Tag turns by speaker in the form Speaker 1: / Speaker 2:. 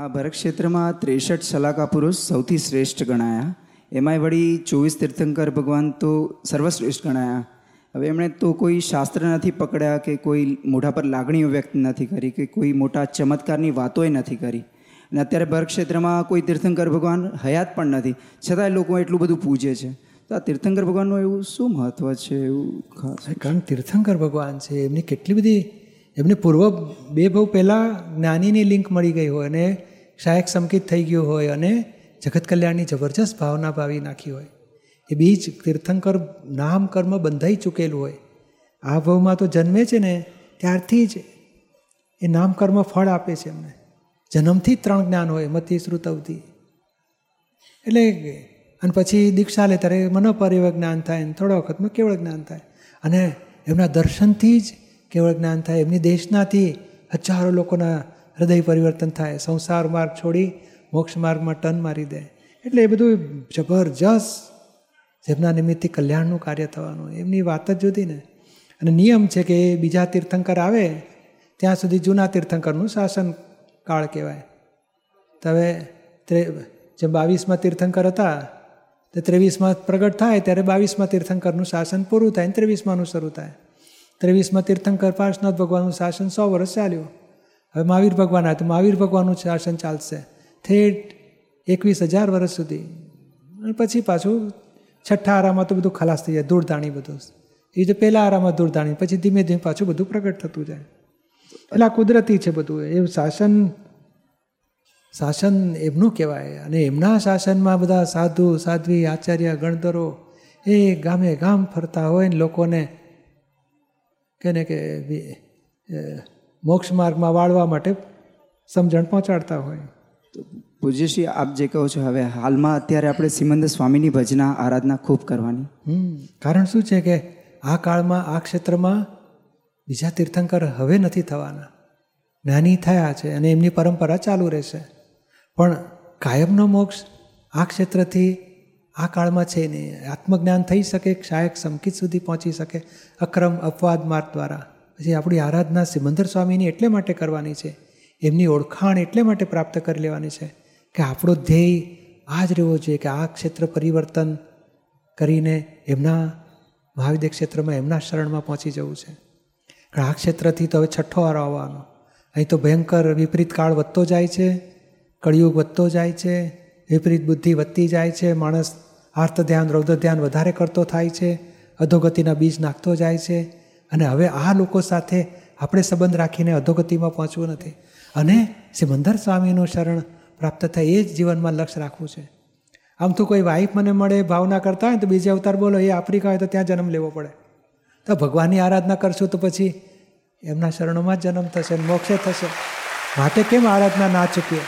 Speaker 1: આ ભરત ક્ષેત્રમાં ત્રેસઠ સલાકા પુરુષ સૌથી શ્રેષ્ઠ ગણાયા. એમાંય વળી ચોવીસ તીર્થંકર ભગવાન તો સર્વશ્રેષ્ઠ ગણાયા. હવે એમણે તો કોઈ શાસ્ત્ર નથી પકડ્યા કે કોઈ મોઢા પર લાગણીઓ વ્યક્ત નથી કરી કે કોઈ મોટા ચમત્કારની વાતોય નથી કરી. અને અત્યારે ભરત ક્ષેત્રમાં કોઈ તીર્થંકર ભગવાન હયાત પણ નથી. છતાંય લોકો એટલું બધું પૂજે છે. તો આ તીર્થંકર ભગવાનનું એવું શું મહત્ત્વ છે, એવું ખાસ?
Speaker 2: કારણ તીર્થંકર ભગવાન છે, એમની કેટલી બધી, એમને પૂર્વ બે બહુ પહેલાં જ્ઞાનીની લિંક મળી ગઈ હોય અને શાયક સંકિત થઈ ગયું હોય અને જગત કલ્યાણની જબરજસ્ત ભાવના ભાવી નાખી હોય. એ બીજ તીર્થંકર નામ કર્મ બંધાઈ ચૂકેલું હોય. આ ભાવમાં તો જન્મે છે ને, ત્યારથી જ એ નામ કર્મ ફળ આપે છે એમને. જન્મથી જ ત્રણ જ્ઞાન હોય મતિ શ્રુતવથી એટલે અને પછી દીક્ષા લે ત્યારે મનોપરિવ જ્ઞાન થાય ને થોડા વખતમાં કેવળ જ્ઞાન થાય. અને એમના દર્શનથી જ કેવળ જ્ઞાન થાય. એમની દેશનાથી હજારો લોકોના હૃદય પરિવર્તન થાય, સંસાર માર્ગ છોડી મોક્ષ માર્ગમાં ટન મારી દે. એટલે એ બધું જબરજસ્ત જેમના નિમિત્તે કલ્યાણનું કાર્ય થવાનું. એમની વાત જ જુદી ને. અને નિયમ છે કે બીજા તીર્થંકર આવે, ત્યાં સુધી જૂના તીર્થંકરનું શાસન કાળ કહેવાય. તો હવે જેમ બાવીસમાં તીર્થંકર હતા, તો ત્રેવીસમાં પ્રગટ થાય, ત્યારે બાવીસમાં તીર્થંકરનું શાસન પૂરું થાય ને ત્રેવીસમાંનું શરૂ થાય. ત્રેવીસમાં તીર્થંકર પાર્શનાથ ભગવાનનું શાસન સો વર્ષ ચાલ્યું. હવે મહાવીર ભગવાન આવે તો મહાવીર ભગવાનનું શાસન ચાલશે. થેટ એકવીસ હજાર વર્ષ સુધી. અને પછી પાછું છઠ્ઠા આરામાં તો બધું ખલાસ થઈ જાય. ધૂળધાણી બધું. એ તો પહેલાં આરામાં ધૂળધાણી પછી ધીમે ધીમે પાછું બધું પ્રગટ થતું જાય. એટલે આ કુદરતી છે બધું. એ શાસન શાસન એમનું કહેવાય. અને એમના શાસનમાં બધા સાધુ, સાધ્વી, આચાર્ય, ગણધરો એ ગામે ગામ ફરતા હોય ને લોકોને. કેને કે મોક્ષ માર્ગમાં વાળવા માટે સમજણ પહોંચાડતા હોય.
Speaker 1: તો પૂજ્યશ્રી આપ જે કહો છો હવે હાલમાં અત્યારે આપણે સિમંદર સ્વામીની ભજના આરાધના ખૂબ કરવાની.
Speaker 2: હમ કારણ શું છે કે આ કાળમાં આ ક્ષેત્રમાં બીજા તીર્થંકર હવે નથી થવાના. જ્ઞાની થયા છે અને એમની પરંપરા ચાલુ રહેશે. પણ કાયમનો મોક્ષ આ ક્ષેત્રથી આ કાળમાં છે નહીં. આત્મજ્ઞાન થઈ શકે શાયક સમકિત સુધી પહોંચી શકે અક્રમ અપવાદ માર્ગ દ્વારા. પછી આપણી આરાધના સિમંદર સ્વામીની એટલે માટે કરવાની છે. એમની ઓળખાણ એટલે માટે પ્રાપ્ત કરી લેવાની છે કે આપણો ધ્યેય આ જ રહેવો જોઈએ કે આ ક્ષેત્ર પરિવર્તન કરીને એમના મહાવિદ્ય ક્ષેત્રમાં, એમના શરણમાં પહોંચી જવું છે. આ ક્ષેત્રથી તો હવે છઠ્ઠો વારો આવવાનો. અહીં તો ભયંકર વિપરીત કાળ વધતો જાય છે, કળિયુગ વધતો જાય છે, વિપરીત બુદ્ધિ વધતી જાય છે, માણસ આર્થ ધ્યાન રૌદ્ર ધ્યાન વધારે કરતો થાય છે, અધોગતિના બીજ નાખતો જાય છે અને હવે આ લોકો સાથે આપણે સંબંધ રાખીને અધોગતિમાં પહોંચવું નથી. અને સિમંદર સ્વામીનું શરણ પ્રાપ્ત થાય એ જ જીવનમાં લક્ષ્ય રાખવું છે. આમ તો કોઈ વાઈફ મને મળે, ભાવના કરતા હોય તો બીજે અવતાર બોલો, એ આફ્રિકા હોય તો ત્યાં જન્મ લેવો પડે. તો ભગવાનની આરાધના કરશું તો પછી એમના શરણોમાં જ જન્મ થશે મોક્ષે થશે. માટે કેમ આરાધના ના ચૂકીએ?